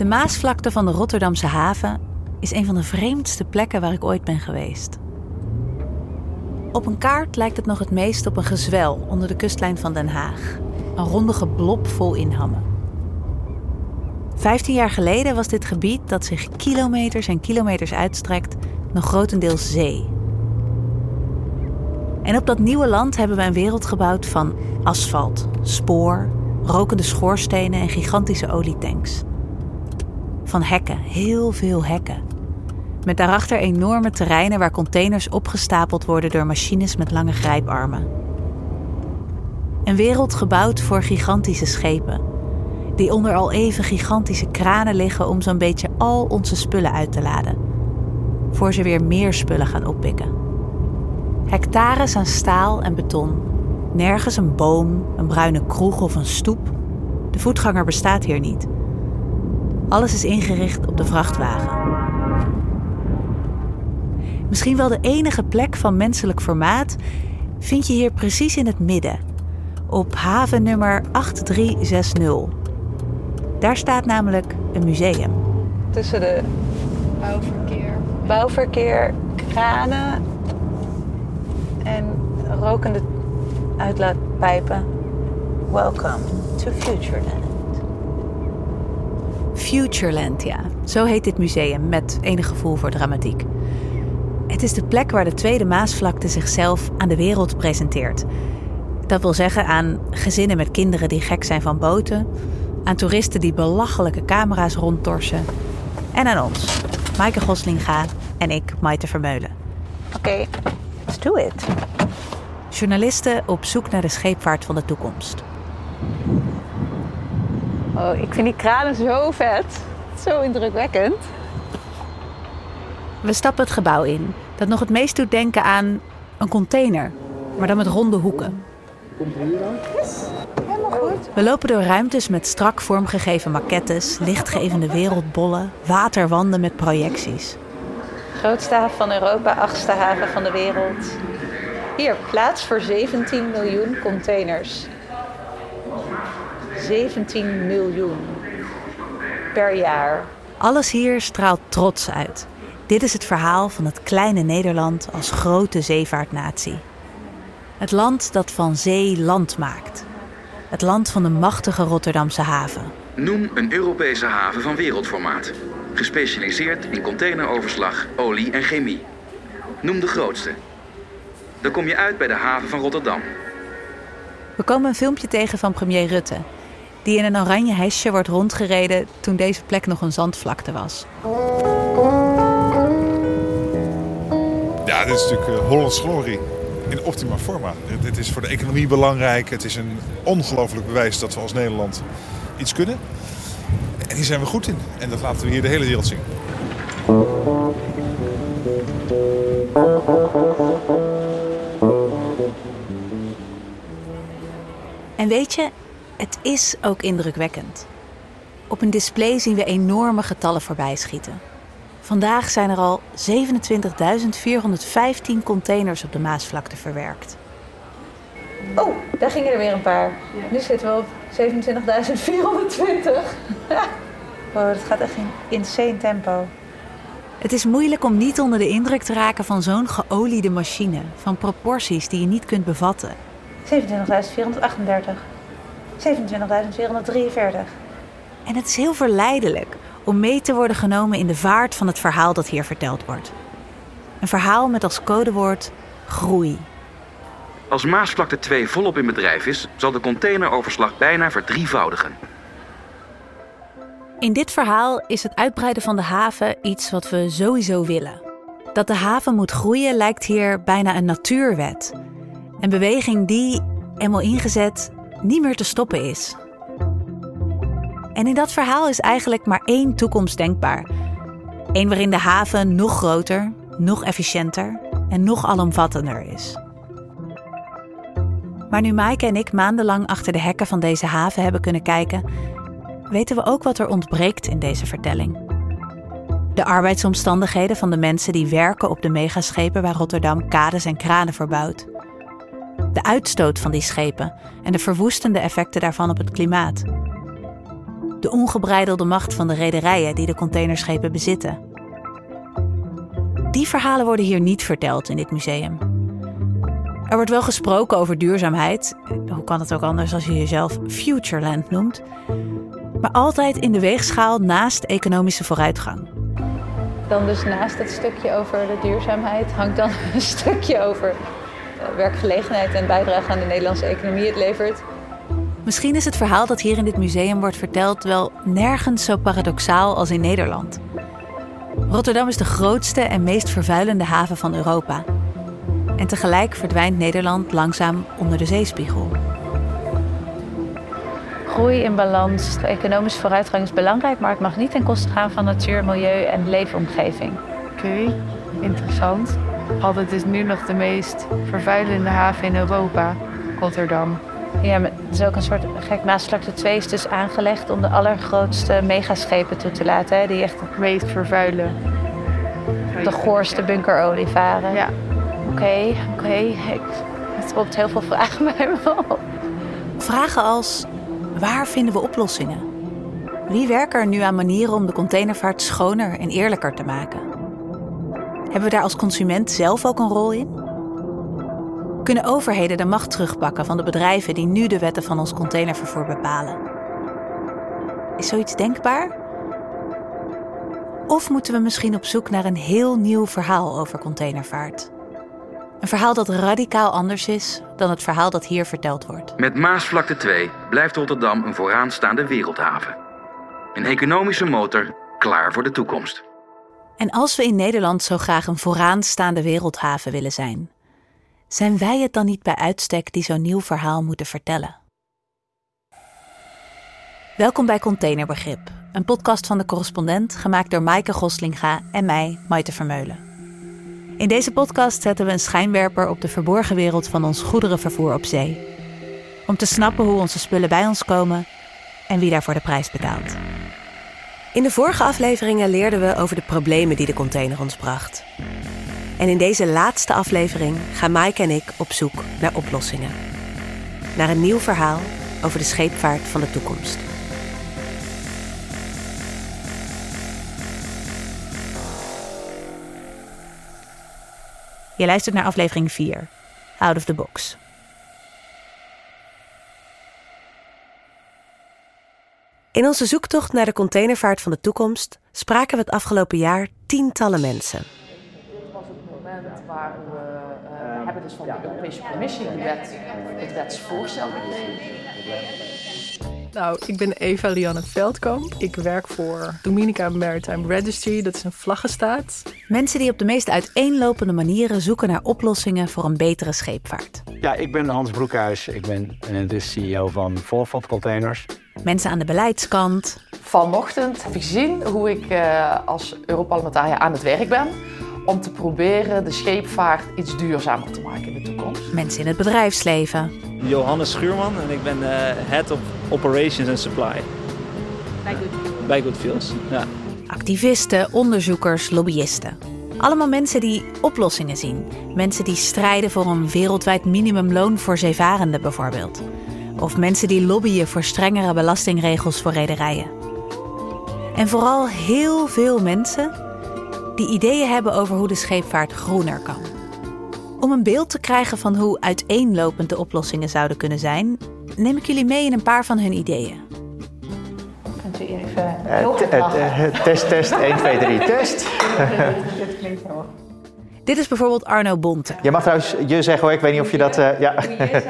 De Maasvlakte van de Rotterdamse haven is een van de vreemdste plekken waar ik ooit ben geweest. Op een kaart lijkt het nog het meest op een gezwel onder de kustlijn van Den Haag. Een rondige blob vol inhammen. Vijftien jaar geleden was dit gebied dat zich kilometers en kilometers uitstrekt nog grotendeels zee. En op dat nieuwe land hebben we een wereld gebouwd van asfalt, spoor, rokende schoorstenen en gigantische olietanks. Van hekken, heel veel hekken. Met daarachter enorme terreinen waar containers opgestapeld worden door machines met lange grijparmen. Een wereld gebouwd voor gigantische schepen, die onder al even gigantische kranen liggen om zo'n beetje al onze spullen uit te laden, voor ze weer meer spullen gaan oppikken. Hectares aan staal en beton, nergens een boom, een bruine kroeg of een stoep. De voetganger bestaat hier niet. Alles is ingericht op de vrachtwagen. Misschien wel de enige plek van menselijk formaat vind je hier precies in het midden, op haven nummer 8360. Daar staat namelijk een museum. Tussen de Bouwverkeer. bouwverkeer, kranen en rokende uitlaatpijpen. Welcome to Futureland. Futureland, ja. Zo heet dit museum, met enig gevoel voor dramatiek. Het is de plek waar de Tweede Maasvlakte zichzelf aan de wereld presenteert. Dat wil zeggen aan gezinnen met kinderen die gek zijn van boten, aan toeristen die belachelijke camera's rondtorsen en aan ons, Maaike Goslinga en ik, Maite Vermeulen. Oké, let's do it. Journalisten op zoek naar de scheepvaart van de toekomst. Oh, ik vind die kranen zo vet. Zo indrukwekkend. We stappen het gebouw in, dat nog het meest doet denken aan een container, maar dan met ronde hoeken. Helemaal goed. We lopen door ruimtes met strak vormgegeven maquettes, lichtgevende wereldbollen, waterwanden met projecties. Grootste haven van Europa, achtste haven van de wereld. Hier, plaats voor 17 miljoen containers. 17 miljoen per jaar. Alles hier straalt trots uit. Dit is het verhaal van het kleine Nederland als grote zeevaartnatie. Het land dat van zee land maakt. Het land van de machtige Rotterdamse haven. Noem een Europese haven van wereldformaat. Gespecialiseerd in containeroverslag, olie en chemie. Noem de grootste. Dan kom je uit bij de haven van Rotterdam. We komen een filmpje tegen van premier Rutte, die in een oranje hesje wordt rondgereden toen deze plek nog een zandvlakte was. Ja, dit is natuurlijk uh, Hollands glorie in optima forma. Dit- Dit is voor de economie belangrijk. Het is een ongelooflijk bewijs dat we als Nederland iets kunnen. En hier zijn we goed in. En dat laten we hier de hele wereld zien. En weet je, het is ook indrukwekkend. Op een display zien we enorme getallen voorbij schieten. Vandaag zijn er al 27.415 containers op de Maasvlakte verwerkt. Oh, daar gingen er weer een paar. Nu zitten we op 27.420. wow, dat gaat echt in insane tempo. Het is moeilijk om niet onder de indruk te raken van zo'n geoliede machine, van proporties die je niet kunt bevatten. 27.438. 27.443. En het is heel verleidelijk om mee te worden genomen in de vaart van het verhaal dat hier verteld wordt. Een verhaal met als codewoord groei. Als Maasvlakte 2 volop in bedrijf is, zal de containeroverslag bijna verdrievoudigen. In dit verhaal is het uitbreiden van de haven iets wat we sowieso willen. Dat de haven moet groeien lijkt hier bijna een natuurwet. Een beweging die, eenmaal ingezet, niet meer te stoppen is. En in dat verhaal is eigenlijk maar één toekomst denkbaar. Eén waarin de haven nog groter, nog efficiënter en nog alomvattender is. Maar nu Maaike en ik maandenlang achter de hekken van deze haven hebben kunnen kijken, weten we ook wat er ontbreekt in deze vertelling. De arbeidsomstandigheden van de mensen die werken op de megaschepen waar Rotterdam kades en kranen verbouwt. De uitstoot van die schepen en de verwoestende effecten daarvan op het klimaat. De ongebreidelde macht van de rederijen die de containerschepen bezitten. Die verhalen worden hier niet verteld in dit museum. Er wordt wel gesproken over duurzaamheid. Hoe kan het ook anders als je jezelf Futureland noemt? Maar altijd in de weegschaal naast economische vooruitgang. Dan dus naast het stukje over de duurzaamheid hangt dan een stukje over werkgelegenheid en bijdrage aan de Nederlandse economie het levert. Misschien is het verhaal dat hier in dit museum wordt verteld wel nergens zo paradoxaal als in Nederland. Rotterdam is de grootste en meest vervuilende haven van Europa. En tegelijk verdwijnt Nederland langzaam onder de zeespiegel. Groei in balans, economische vooruitgang is belangrijk, maar het mag niet ten koste gaan van natuur, milieu en leefomgeving. Oké, interessant. Het is nu nog de meest vervuilende haven in Europa, Rotterdam. Ja, maar het is ook een soort gek. Maasvlakte 2 is dus aangelegd om de allergrootste megaschepen toe te laten. Hè, die echt Het meest vervuilen. de goorste bunkerolie varen. Ja, Oké, oké. Ik- Het roept heel veel vragen bij me op. Vragen als: waar vinden we oplossingen? Wie werken er nu aan manieren om de containervaart schoner en eerlijker te maken? Hebben we daar als consument zelf ook een rol in? Kunnen overheden de macht terugpakken van de bedrijven die nu de wetten van ons containervervoer bepalen? Is zoiets denkbaar? Of moeten we misschien op zoek naar een heel nieuw verhaal over containervaart? Een verhaal dat radicaal anders is dan het verhaal dat hier verteld wordt. Met Maasvlakte 2 blijft Rotterdam een vooraanstaande wereldhaven. Een economische motor klaar voor de toekomst. En als we in Nederland zo graag een vooraanstaande wereldhaven willen zijn, zijn wij het dan niet bij uitstek die zo'n nieuw verhaal moeten vertellen? Welkom bij Containerbegrip, een podcast van de correspondent gemaakt door Maaike Goslinga en mij, Maite Vermeulen. In deze podcast zetten we een schijnwerper op de verborgen wereld van ons goederenvervoer op zee. Om te snappen hoe onze spullen bij ons komen en wie daarvoor de prijs betaalt. In de vorige afleveringen leerden we over de problemen die de container ons bracht. En in deze laatste aflevering gaan Maaike en ik op zoek naar oplossingen. Naar een nieuw verhaal over de scheepvaart van de toekomst. Je luistert naar aflevering 4, Out of the Box. In onze zoektocht naar de containervaart van de toekomst spraken we het afgelopen jaar tientallen mensen. moment waar we, eh, we hebben dus van de Europese Commissie de wet, het wetsvoorstel gekregen. Nou, ik ben Eva Lianne Veldkamp. Ik werk voor Dominica Maritime Registry. Dat is een vlaggenstaat. Mensen die op de meest uiteenlopende manieren zoeken naar oplossingen voor een betere scheepvaart. Ja, ik ben Hans Broekhuis. Ik ben en dus CEO van Voorvat Containers. Mensen aan de beleidskant, Vanochtend heb ik gezien hoe ik eh, als Europarlementariër aan het werk ben om te proberen de scheepvaart iets duurzamer te maken in de toekomst. mensen in het bedrijfsleven, Johannes Schuurman en ik ben eh, Head of Operations and Supply. Bij Good, bij Goodfields, ja. activisten, onderzoekers, lobbyisten. Allemaal mensen die oplossingen zien. Mensen die strijden voor een wereldwijd minimumloon voor zeevarenden bijvoorbeeld. Of mensen die lobbyen voor strengere belastingregels voor rederijen. En vooral heel veel mensen die ideeën hebben over hoe de scheepvaart groener kan. Om een beeld te krijgen van hoe uiteenlopend de oplossingen zouden kunnen zijn, neem ik jullie mee in een paar van hun ideeën. Kunt u even Eh, eh, eh, test, test, 1, 2, 3, test. Dit klinkt heel Dit is bijvoorbeeld Arno Bonte. Je mag trouwens je zeggen hoor, ik weet niet of je dat... eh, ja.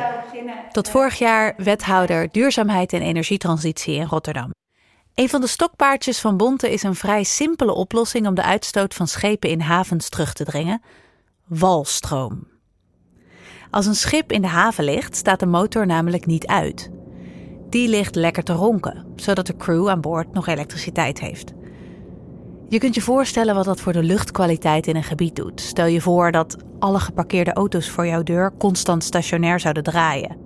Tot vorig jaar wethouder duurzaamheid en energietransitie in Rotterdam. Een van de stokpaardjes van Bonte is een vrij simpele oplossing om de uitstoot van schepen in havens terug te dringen: walstroom. Als een schip in de haven ligt, staat de motor namelijk niet uit. Die ligt lekker te ronken, zodat de crew aan boord nog elektriciteit heeft. Je kunt je voorstellen wat dat voor de luchtkwaliteit in een gebied doet. Stel je voor dat alle geparkeerde auto's voor jouw deur constant stationair zouden draaien.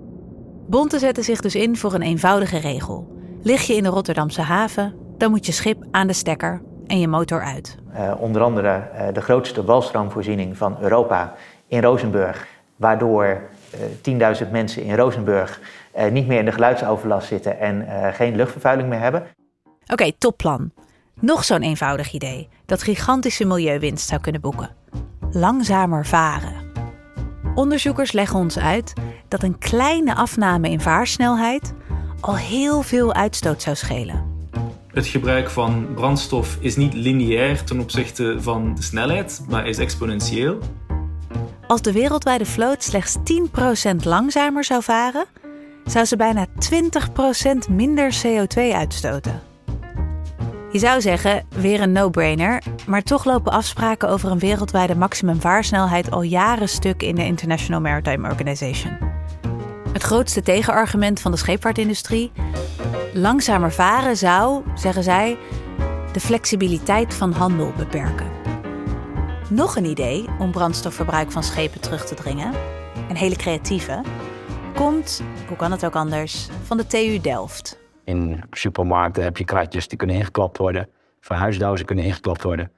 Bonte zetten zich dus in voor een eenvoudige regel. Lig je in de Rotterdamse haven, dan moet je schip aan de stekker en je motor uit. Eh, onder andere eh, de grootste walstroomvoorziening van Europa in Rozenburg. Waardoor eh 10.000 mensen in Rozenburg niet meer in de geluidsoverlast zitten en geen luchtvervuiling meer hebben. Oké, topplan. Nog zo'n eenvoudig idee dat gigantische milieuwinst zou kunnen boeken. Langzamer varen. Onderzoekers leggen ons uit dat een kleine afname in vaarsnelheid al heel veel uitstoot zou schelen. Het gebruik van brandstof is niet lineair ten opzichte van de snelheid, maar is exponentieel. Als de wereldwijde vloot slechts 10% langzamer zou varen, zou ze bijna 20% minder CO2 uitstoten. Je zou zeggen, weer een no-brainer, maar toch lopen afspraken over een wereldwijde maximumvaarsnelheid al jaren stuk in de International Maritime Organization. Het grootste tegenargument van de scheepvaartindustrie: langzamer varen zou, zeggen zij, de flexibiliteit van handel beperken. Nog een idee om brandstofverbruik van schepen terug te dringen, een hele creatieve, komt, hoe kan het ook anders, van de TU Delft. In supermarkten heb je kratjes die kunnen ingeklapt worden. Verhuisdozen kunnen ingeklapt worden.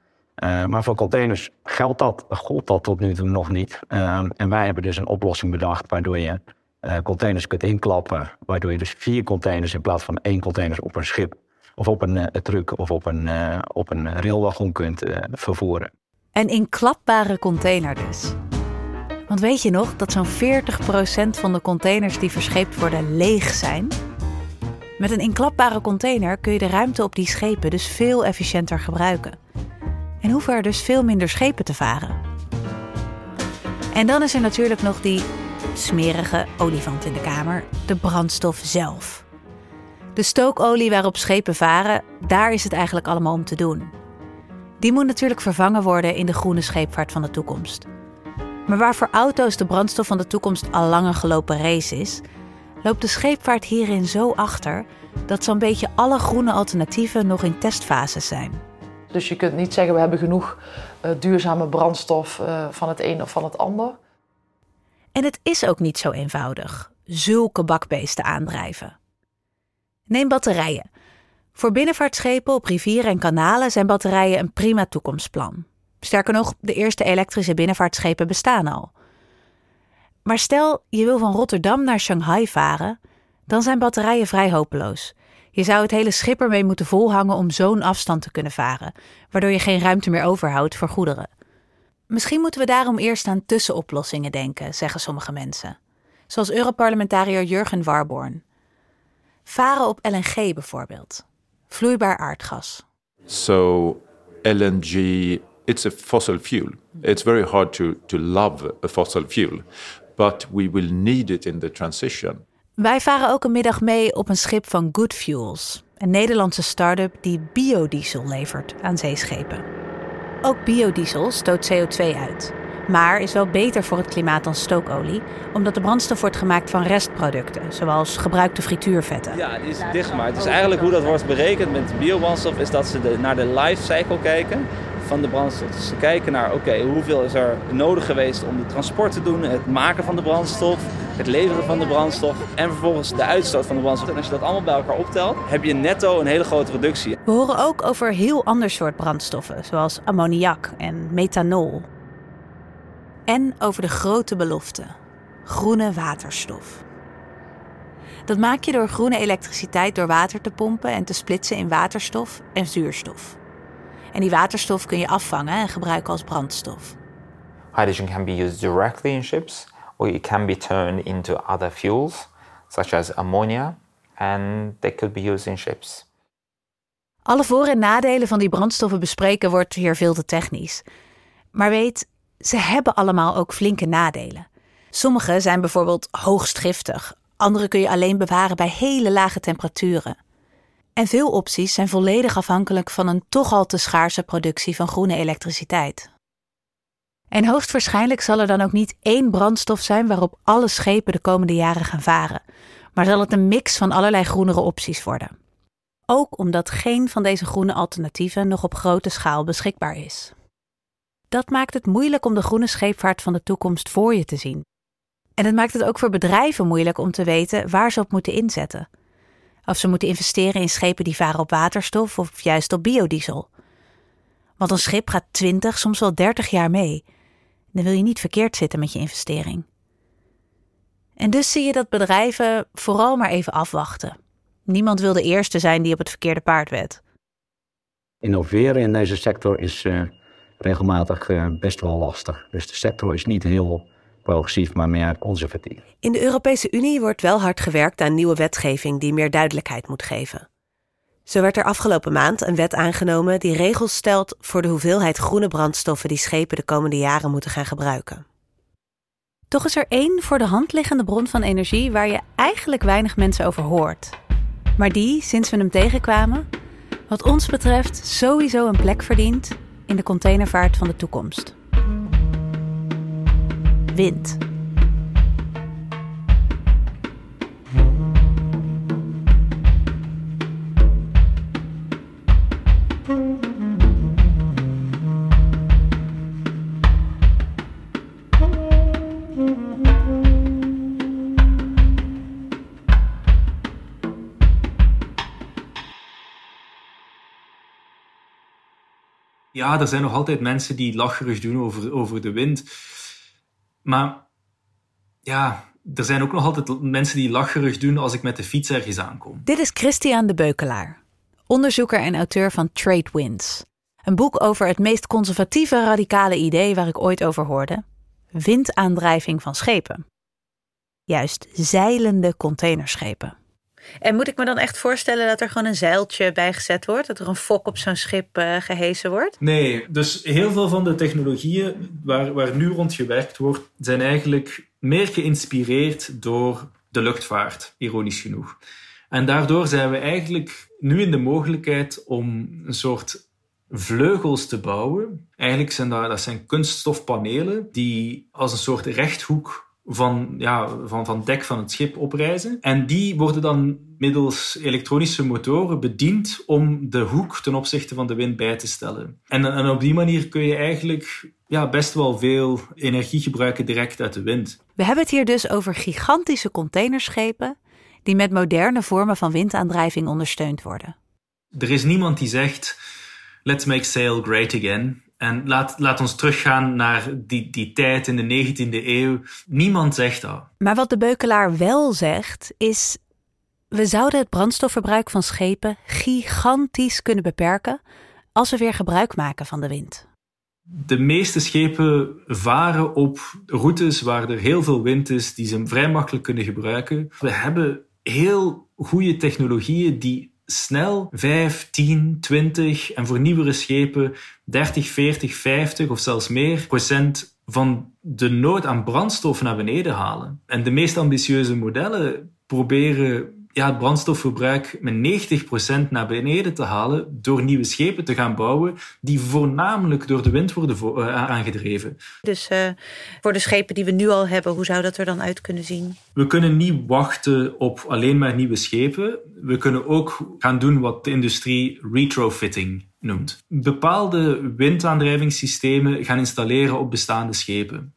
Uh, maar voor containers geldt dat, gold dat tot nu toe nog niet. Uh, en wij hebben dus een oplossing bedacht waardoor je uh, containers kunt inklappen. Waardoor je dus vier containers in plaats van één container op een schip of op een truck of op een, op een railwagon kunt vervoeren. Een inklapbare container dus. Want weet je nog dat zo'n 40% van de containers die verscheept worden leeg zijn? Met een inklapbare container kun je de ruimte op die schepen dus veel efficiënter gebruiken. En hoeven er dus veel minder schepen te varen. En dan is er natuurlijk nog die smerige olifant in de kamer, de brandstof zelf. De stookolie waarop schepen varen, daar is het eigenlijk allemaal om te doen. Die moet natuurlijk vervangen worden in de groene scheepvaart van de toekomst. Maar waar voor auto's de brandstof van de toekomst al lang een gelopen race is, loopt de scheepvaart hierin zo achter dat zo'n beetje alle groene alternatieven nog in testfases zijn. Dus je kunt niet zeggen we hebben genoeg uh, duurzame brandstof uh, van het een of van het ander. En het is ook niet zo eenvoudig, zulke bakbeesten aandrijven. Neem batterijen. Voor binnenvaartschepen op rivieren en kanalen zijn batterijen een prima toekomstplan. Sterker nog, de eerste elektrische binnenvaartschepen bestaan al. Maar stel je wil van Rotterdam naar Shanghai varen, dan zijn batterijen vrij hopeloos. Je zou het hele schip ermee moeten volhangen om zo'n afstand te kunnen varen, waardoor je geen ruimte meer overhoudt voor goederen. Misschien moeten we daarom eerst aan tussenoplossingen denken, zeggen sommige mensen. Zoals Europarlementariër Jurgen Warborn. Varen op LNG bijvoorbeeld. Vloeibaar aardgas. So LNG it's a fossil fuel. It's very hard to, to love a fossil fuel, but we will need it in the transition. Wij varen ook een middag mee op een schip van Good Fuels, een Nederlandse start-up die biodiesel levert aan zeeschepen. Ook biodiesel stoot CO2 uit, maar is wel beter voor het klimaat dan stookolie, omdat de brandstof wordt gemaakt van restproducten, zoals gebruikte frituurvetten. Ja, die is dichtgemaakt. Dus eigenlijk hoe dat wordt berekend met biobrandstof is dat ze de, naar de life cycle kijken van de brandstof. Dus ze kijken naar, oké, hoeveel is er nodig geweest om de transport te doen, het maken van de brandstof, het leveren van de brandstof en vervolgens de uitstoot van de brandstof. En als je dat allemaal bij elkaar optelt, heb je netto een hele grote reductie. We horen ook over heel ander soort brandstoffen, zoals ammoniak en methanol. En over de grote belofte: groene waterstof. Dat maak je door groene elektriciteit door water te pompen en te splitsen in waterstof en zuurstof. En die waterstof kun je afvangen en gebruiken als brandstof. Hydrogen can be used directly in ships or it can be turned into other fuels such as ammonia and they could be used in ships. Alle voor- en nadelen van die brandstoffen bespreken wordt hier veel te technisch. Maar weet, ze hebben allemaal ook flinke nadelen. Sommige zijn bijvoorbeeld hoogst giftig, andere kun je alleen bewaren bij hele lage temperaturen. En veel opties zijn volledig afhankelijk van een toch al te schaarse productie van groene elektriciteit. En hoogstwaarschijnlijk zal er dan ook niet één brandstof zijn waarop alle schepen de komende jaren gaan varen, maar zal het een mix van allerlei groenere opties worden. Ook omdat geen van deze groene alternatieven nog op grote schaal beschikbaar is. Dat maakt het moeilijk om de groene scheepvaart van de toekomst voor je te zien. En het maakt het ook voor bedrijven moeilijk om te weten waar ze op moeten inzetten. Of ze moeten investeren in schepen die varen op waterstof of juist op biodiesel. Want een schip gaat 20, soms wel 30 jaar mee. Dan wil je niet verkeerd zitten met je investering. En dus zie je dat bedrijven vooral maar even afwachten. Niemand wil de eerste zijn die op het verkeerde paard wet. Innoveren in deze sector is uh, regelmatig uh, best wel lastig. Dus de sector is niet heel progressief, maar meer conservatief. In de Europese Unie wordt wel hard gewerkt aan nieuwe wetgeving die meer duidelijkheid moet geven. Zo werd er afgelopen maand een wet aangenomen die regels stelt voor de hoeveelheid groene brandstoffen die schepen de komende jaren moeten gaan gebruiken. Toch is er één voor de hand liggende bron van energie waar je eigenlijk weinig mensen over hoort. Maar die, sinds we hem tegenkwamen, wat ons betreft sowieso een plek verdient in de containervaart van de toekomst. Wind. ja, er zijn nog altijd mensen die lacherig doen over, over de wind. Maar ja, er zijn ook nog altijd mensen die lacherig doen als ik met de fiets ergens aankom. Dit is Christian de Beukelaar, onderzoeker en auteur van Trade Winds. Een boek over het meest conservatieve radicale idee waar ik ooit over hoorde: windaandrijving van schepen. Juist zeilende containerschepen. En moet ik me dan echt voorstellen dat er gewoon een zeiltje bijgezet wordt? Dat er een fok op zo'n schip uh, gehesen wordt? Nee, dus heel veel van de technologieën waar, waar nu rond gewerkt wordt, zijn eigenlijk meer geïnspireerd door de luchtvaart, ironisch genoeg. En daardoor zijn we eigenlijk nu in de mogelijkheid om een soort vleugels te bouwen. Eigenlijk zijn dat, dat zijn kunststofpanelen die als een soort rechthoek van, ja, van, van dek van het schip oprijzen. En die worden dan middels elektronische motoren bediend om de hoek ten opzichte van de wind bij te stellen. En, en op die manier kun je eigenlijk ja, best wel veel energie gebruiken direct uit de wind. We hebben het hier dus over gigantische containerschepen die met moderne vormen van windaandrijving ondersteund worden. Er is niemand die zegt: Let's make sail great again. En laat, laat ons teruggaan naar die, die tijd in de 19e eeuw. Niemand zegt dat. Maar wat de beukelaar wel zegt, is... we zouden het brandstofverbruik van schepen gigantisch kunnen beperken... als we weer gebruik maken van de wind. De meeste schepen varen op routes waar er heel veel wind is... die ze vrij makkelijk kunnen gebruiken. We hebben heel goede technologieën die snel 5, 10, 20 en voor nieuwere schepen 30, 40, 50 of zelfs meer procent van de nood aan brandstof naar beneden halen. En de meest ambitieuze modellen proberen ja, het brandstofverbruik met 90% naar beneden te halen door nieuwe schepen te gaan bouwen die voornamelijk door de wind worden uh, aangedreven. Dus uh, voor de schepen die we nu al hebben, hoe zou dat er dan uit kunnen zien? We kunnen niet wachten op alleen maar nieuwe schepen. We kunnen ook gaan doen wat de industrie retrofitting noemt. Bepaalde windaandrijvingssystemen gaan installeren op bestaande schepen.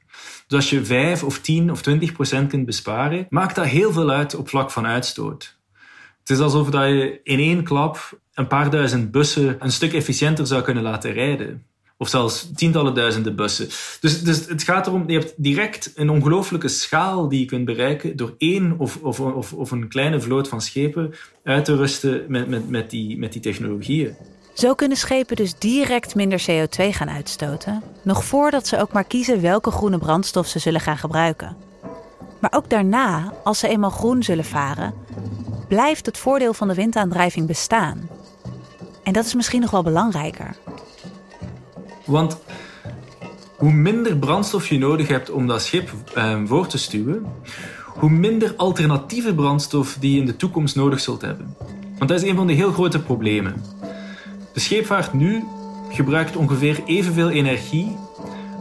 Dus als je 5 of 10 of 20 procent kunt besparen, maakt dat heel veel uit op vlak van uitstoot. Het is alsof dat je in één klap een paar duizend bussen een stuk efficiënter zou kunnen laten rijden. Of zelfs tientallen duizenden bussen. Dus, dus het gaat erom, je hebt direct een ongelooflijke schaal die je kunt bereiken door één of, of, of, of een kleine vloot van schepen uit te rusten met, met, met, die, met die technologieën. Zo kunnen schepen dus direct minder CO2 gaan uitstoten, nog voordat ze ook maar kiezen welke groene brandstof ze zullen gaan gebruiken. Maar ook daarna, als ze eenmaal groen zullen varen, blijft het voordeel van de windaandrijving bestaan. En dat is misschien nog wel belangrijker. Want hoe minder brandstof je nodig hebt om dat schip eh, voor te stuwen, hoe minder alternatieve brandstof die je in de toekomst nodig zult hebben. Want dat is een van de heel grote problemen. De scheepvaart nu gebruikt ongeveer evenveel energie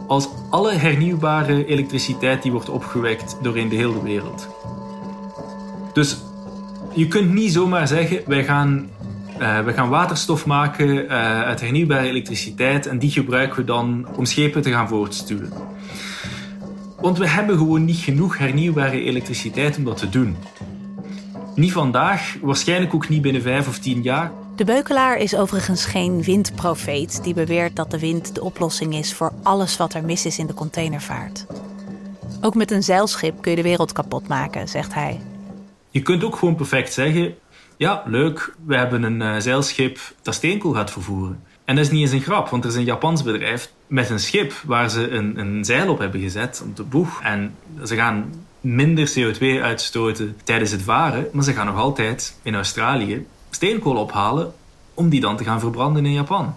als alle hernieuwbare elektriciteit die wordt opgewekt doorheen de hele wereld. Dus je kunt niet zomaar zeggen, wij gaan, uh, wij gaan waterstof maken uh, uit hernieuwbare elektriciteit en die gebruiken we dan om schepen te gaan voortstuwen. Want we hebben gewoon niet genoeg hernieuwbare elektriciteit om dat te doen. Niet vandaag, waarschijnlijk ook niet binnen vijf of tien jaar. De beukelaar is overigens geen windprofeet die beweert dat de wind de oplossing is voor alles wat er mis is in de containervaart. Ook met een zeilschip kun je de wereld kapot maken, zegt hij. Je kunt ook gewoon perfect zeggen: ja, leuk, we hebben een uh, zeilschip dat steenkool gaat vervoeren. En dat is niet eens een grap, want er is een Japans bedrijf met een schip waar ze een, een zeil op hebben gezet, op de boeg. En ze gaan minder CO2 uitstoten tijdens het varen, maar ze gaan nog altijd in Australië steenkool ophalen om die dan te gaan verbranden in Japan.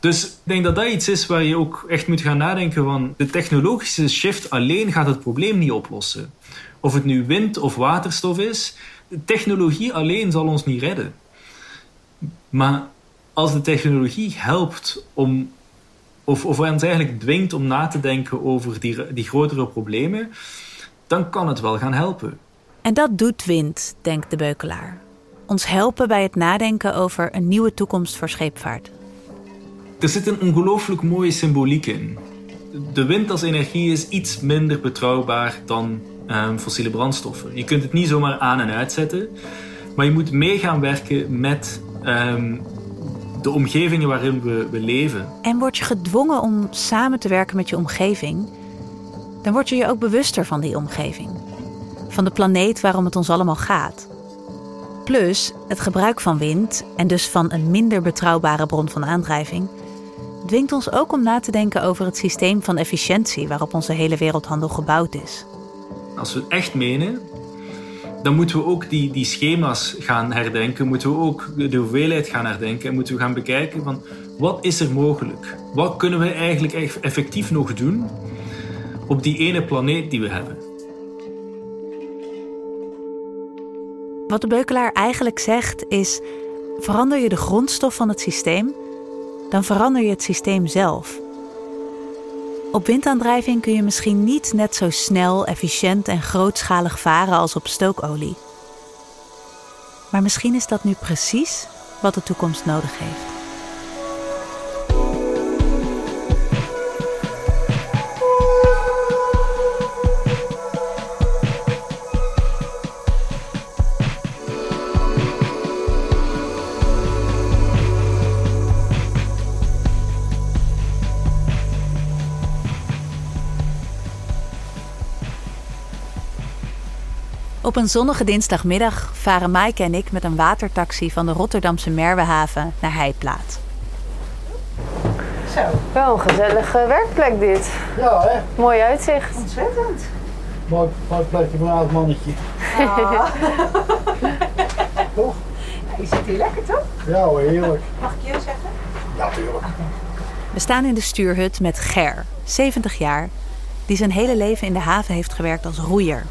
Dus ik denk dat dat iets is waar je ook echt moet gaan nadenken van de technologische shift alleen gaat het probleem niet oplossen. Of het nu wind of waterstof is, technologie alleen zal ons niet redden. Maar als de technologie helpt om, of, of ons eigenlijk dwingt om na te denken over die, die grotere problemen, dan kan het wel gaan helpen. En dat doet wind, denkt de beukelaar. Ons helpen bij het nadenken over een nieuwe toekomst voor scheepvaart. Er zit een ongelooflijk mooie symboliek in. De wind als energie is iets minder betrouwbaar dan um, fossiele brandstoffen. Je kunt het niet zomaar aan en uitzetten, maar je moet mee gaan werken met um, de omgevingen waarin we, we leven. En word je gedwongen om samen te werken met je omgeving, dan word je je ook bewuster van die omgeving. Van de planeet waarom het ons allemaal gaat. Plus, het gebruik van wind en dus van een minder betrouwbare bron van aandrijving dwingt ons ook om na te denken over het systeem van efficiëntie waarop onze hele wereldhandel gebouwd is. Als we het echt menen, dan moeten we ook die, die schema's gaan herdenken, moeten we ook de hoeveelheid gaan herdenken en moeten we gaan bekijken van wat is er mogelijk? Wat kunnen we eigenlijk effectief nog doen op die ene planeet die we hebben? Wat de beukelaar eigenlijk zegt is: verander je de grondstof van het systeem, dan verander je het systeem zelf. Op windaandrijving kun je misschien niet net zo snel, efficiënt en grootschalig varen als op stookolie. Maar misschien is dat nu precies wat de toekomst nodig heeft. Op een zonnige dinsdagmiddag varen Maaike en ik met een watertaxi van de Rotterdamse Merwehaven naar Heiplaat. Zo. Wel een gezellige werkplek dit. Ja, hè? Mooi uitzicht. Ontzettend. Mooi, mooi plekje voor een oud mannetje. Ah. toch? je zit hier lekker, toch? Ja hoor, heerlijk. Mag ik je zeggen? Ja, tuurlijk. We staan in de stuurhut met Ger, 70 jaar, die zijn hele leven in de haven heeft gewerkt als roeier.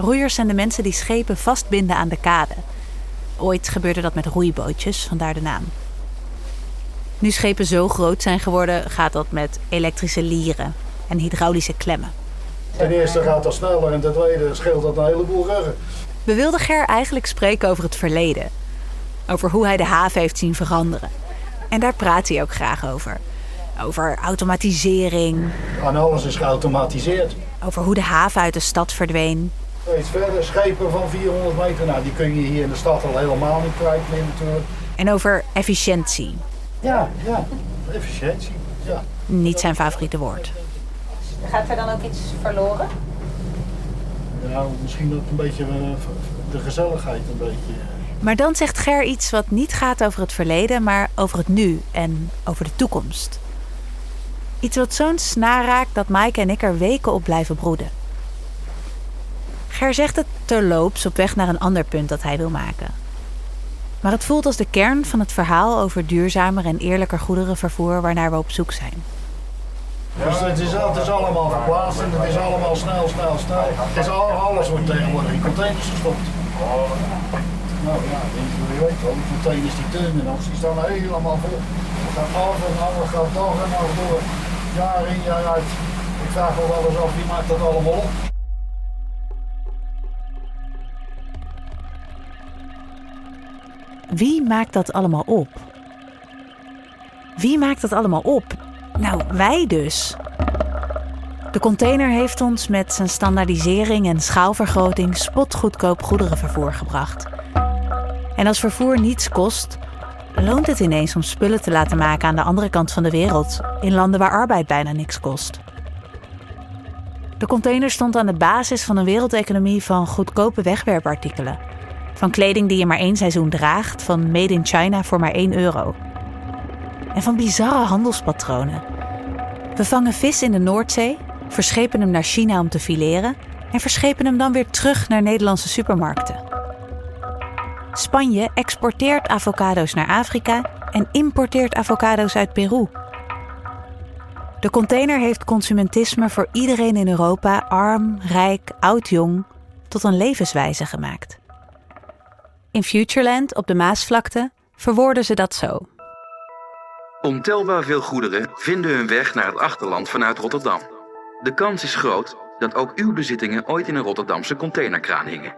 Roeiers zijn de mensen die schepen vastbinden aan de kade. Ooit gebeurde dat met roeibootjes, vandaar de naam. Nu schepen zo groot zijn geworden, gaat dat met elektrische lieren en hydraulische klemmen. Ten eerste gaat dat sneller en ten tweede scheelt dat een heleboel ruggen. We wilden Ger eigenlijk spreken over het verleden. Over hoe hij de haven heeft zien veranderen. En daar praat hij ook graag over. Over automatisering. En alles is geautomatiseerd. Over hoe de haven uit de stad verdween. Iets verder, schepen van 400 meter, nou die kun je hier in de stad al helemaal niet kwijt meer natuurlijk. En over efficiëntie. Ja, ja, efficiëntie, ja. Niet zijn favoriete woord. Gaat er dan ook iets verloren? Nou, misschien ook een beetje uh, de gezelligheid een beetje. Maar dan zegt Ger iets wat niet gaat over het verleden, maar over het nu en over de toekomst. Iets wat zo'n snaar raakt dat Maaike en ik er weken op blijven broeden. Ger zegt het terloops op weg naar een ander punt dat hij wil maken. Maar het voelt als de kern van het verhaal over duurzamer en eerlijker goederenvervoer waarnaar we op zoek zijn. Dus het is, het allemaal verplaatst en het is allemaal snel, snel, snel. Het is al, alles wordt tegenwoordig in containers gestopt. Nou ja, je weet wel, die containers, die terminals, die staan helemaal vol. Het gaat af en af, gaat dag en dag door, jaar in, jaar uit. Ik vraag me wel eens af, wie maakt dat allemaal op? Wie maakt dat allemaal op? Wie maakt dat allemaal op? Nou, wij dus. De container heeft ons met zijn standaardisering en schaalvergroting spotgoedkoop goederenvervoer gebracht. En als vervoer niets kost, loont het ineens om spullen te laten maken aan de andere kant van de wereld, in landen waar arbeid bijna niks kost. De container stond aan de basis van een wereldeconomie van goedkope wegwerpartikelen Van kleding die je maar één seizoen draagt, van made in China voor maar 1 euro. En van bizarre handelspatronen. We vangen vis in de Noordzee, verschepen hem naar China om te fileren en verschepen hem dan weer terug naar Nederlandse supermarkten. Spanje exporteert avocado's naar Afrika en importeert avocado's uit Peru. De container heeft consumentisme voor iedereen in Europa, arm, rijk, oud, jong, tot een levenswijze gemaakt. In Futureland op de Maasvlakte verwoorden ze dat zo. Ontelbaar veel goederen vinden hun weg naar het achterland vanuit Rotterdam. De kans is groot dat ook uw bezittingen ooit in een Rotterdamse containerkraan hingen.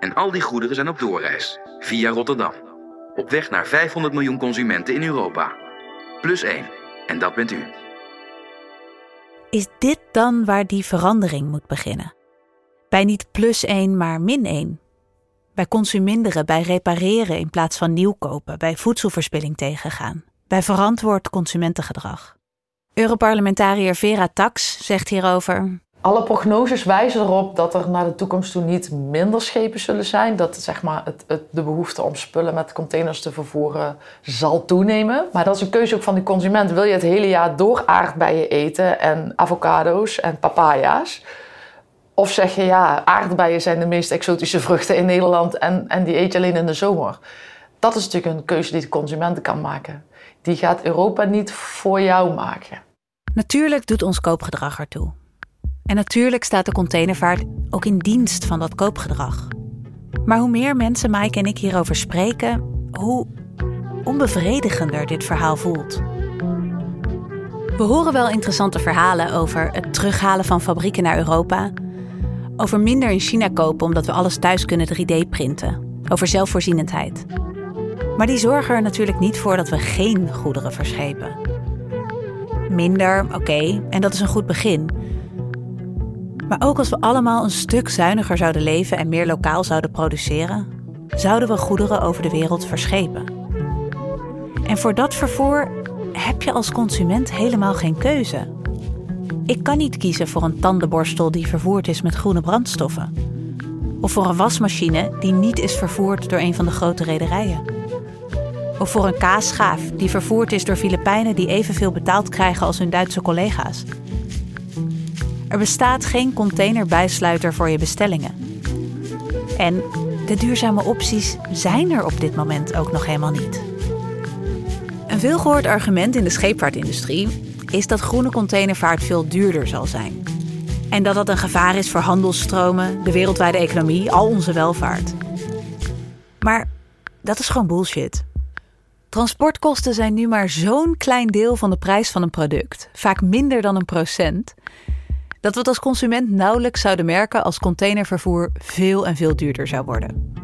En al die goederen zijn op doorreis, via Rotterdam. Op weg naar 500 miljoen consumenten in Europa. Plus één, en dat bent u. Is dit dan waar die verandering moet beginnen? Bij niet plus 1, maar min 1. Bij consuminderen, bij repareren in plaats van nieuw kopen, bij voedselverspilling tegengaan, bij verantwoord consumentengedrag. Europarlementariër Vera Tax zegt hierover: Alle prognoses wijzen erop dat er naar de toekomst toe niet minder schepen zullen zijn. Dat zeg maar, het, de behoefte om spullen met containers te vervoeren zal toenemen. Maar dat is een keuze ook van de consument. Wil je het hele jaar door aardbeien eten en avocado's en papaya's? Of zeg je ja, aardbeien zijn de meest exotische vruchten in Nederland en, en die eet je alleen in de zomer. Dat is natuurlijk een keuze die de consument kan maken. Die gaat Europa niet voor jou maken. Natuurlijk doet ons koopgedrag ertoe. En natuurlijk staat de containervaart ook in dienst van dat koopgedrag. Maar hoe meer mensen Mike en ik hierover spreken, hoe onbevredigender dit verhaal voelt. We horen wel interessante verhalen over het terughalen van fabrieken naar Europa, over minder in China kopen omdat we alles thuis kunnen 3D-printen, over zelfvoorzienendheid. Maar die zorgen er natuurlijk niet voor dat we geen goederen verschepen. Minder, oké, en dat is een goed begin. Maar ook als we allemaal een stuk zuiniger zouden leven en meer lokaal zouden produceren, zouden we goederen over de wereld verschepen. En voor dat vervoer heb je als consument helemaal geen keuze. Ik kan niet kiezen voor een tandenborstel die vervoerd is met groene brandstoffen. Of voor een wasmachine die niet is vervoerd door een van de grote rederijen. Of voor een kaasschaaf die vervoerd is door Filipijnen die evenveel betaald krijgen als hun Duitse collega's. Er bestaat geen containerbijsluiter voor je bestellingen. En de duurzame opties zijn er op dit moment ook nog helemaal niet. Een veelgehoord argument in de scheepvaartindustrie is dat groene containervaart veel duurder zal zijn. En dat dat een gevaar is voor handelsstromen, de wereldwijde economie, al onze welvaart. Maar dat is gewoon bullshit. Transportkosten zijn nu maar zo'n klein deel van de prijs van een product, vaak minder dan een procent, dat we het als consument nauwelijks zouden merken als containervervoer veel en veel duurder zou worden.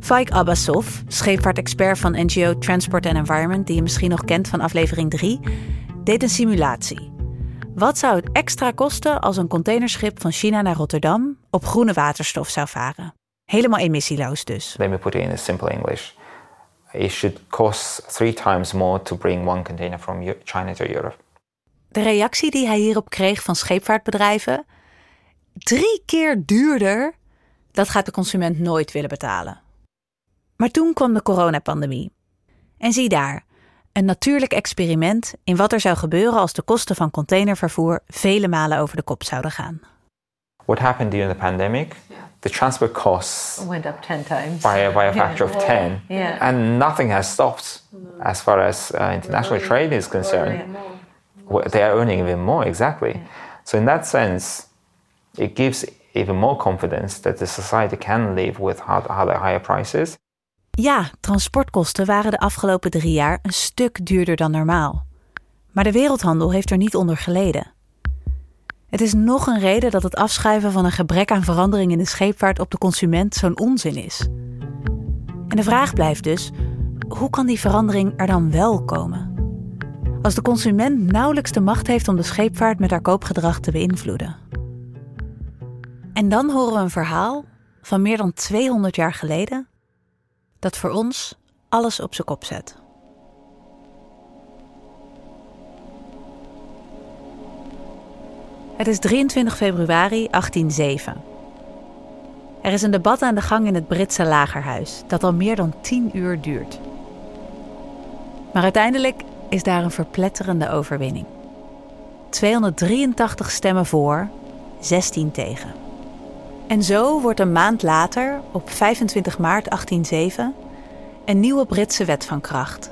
Faik Abbasov, scheepvaartexpert van NGO Transport and Environment, die je misschien nog kent van aflevering 3, deed een simulatie. Wat zou het extra kosten als een containerschip van China naar Rotterdam op groene waterstof zou varen? Helemaal emissieloos dus. Let me put it in simple English. It should cost three times more to bring one container from China to Europe. De reactie die hij hierop kreeg van scheepvaartbedrijven: drie keer duurder, dat gaat de consument nooit willen betalen. Maar toen kwam de coronapandemie. En zie daar, een natuurlijk experiment in wat er zou gebeuren als de kosten van containervervoer vele malen over de kop zouden gaan. What happened during the pandemic? The transport costs Went up 10 times. by, by a factor of 10. Yeah. And nothing has stopped as far as uh, international trade is concerned. They are earning even more, exactly. So, in that sense, it gives even more confidence that the society can live with higher prices. Ja, transportkosten waren de afgelopen drie jaar een stuk duurder dan normaal. Maar de wereldhandel heeft er niet onder geleden. Het is nog een reden dat het afschuiven van een gebrek aan verandering in de scheepvaart op de consument zo'n onzin is. En de vraag blijft dus: hoe kan die verandering er dan wel komen? Als de consument nauwelijks de macht heeft om de scheepvaart met haar koopgedrag te beïnvloeden. En dan horen we een verhaal van meer dan 200 jaar geleden dat voor ons alles op zijn kop zet. Het is 23 februari 1807. Er is een debat aan de gang in het Britse lagerhuis dat al meer dan tien uur duurt. Maar uiteindelijk is daar een verpletterende overwinning. 283 stemmen voor, 16 tegen. En zo wordt een maand later, op 25 maart 1807, een nieuwe Britse wet van kracht.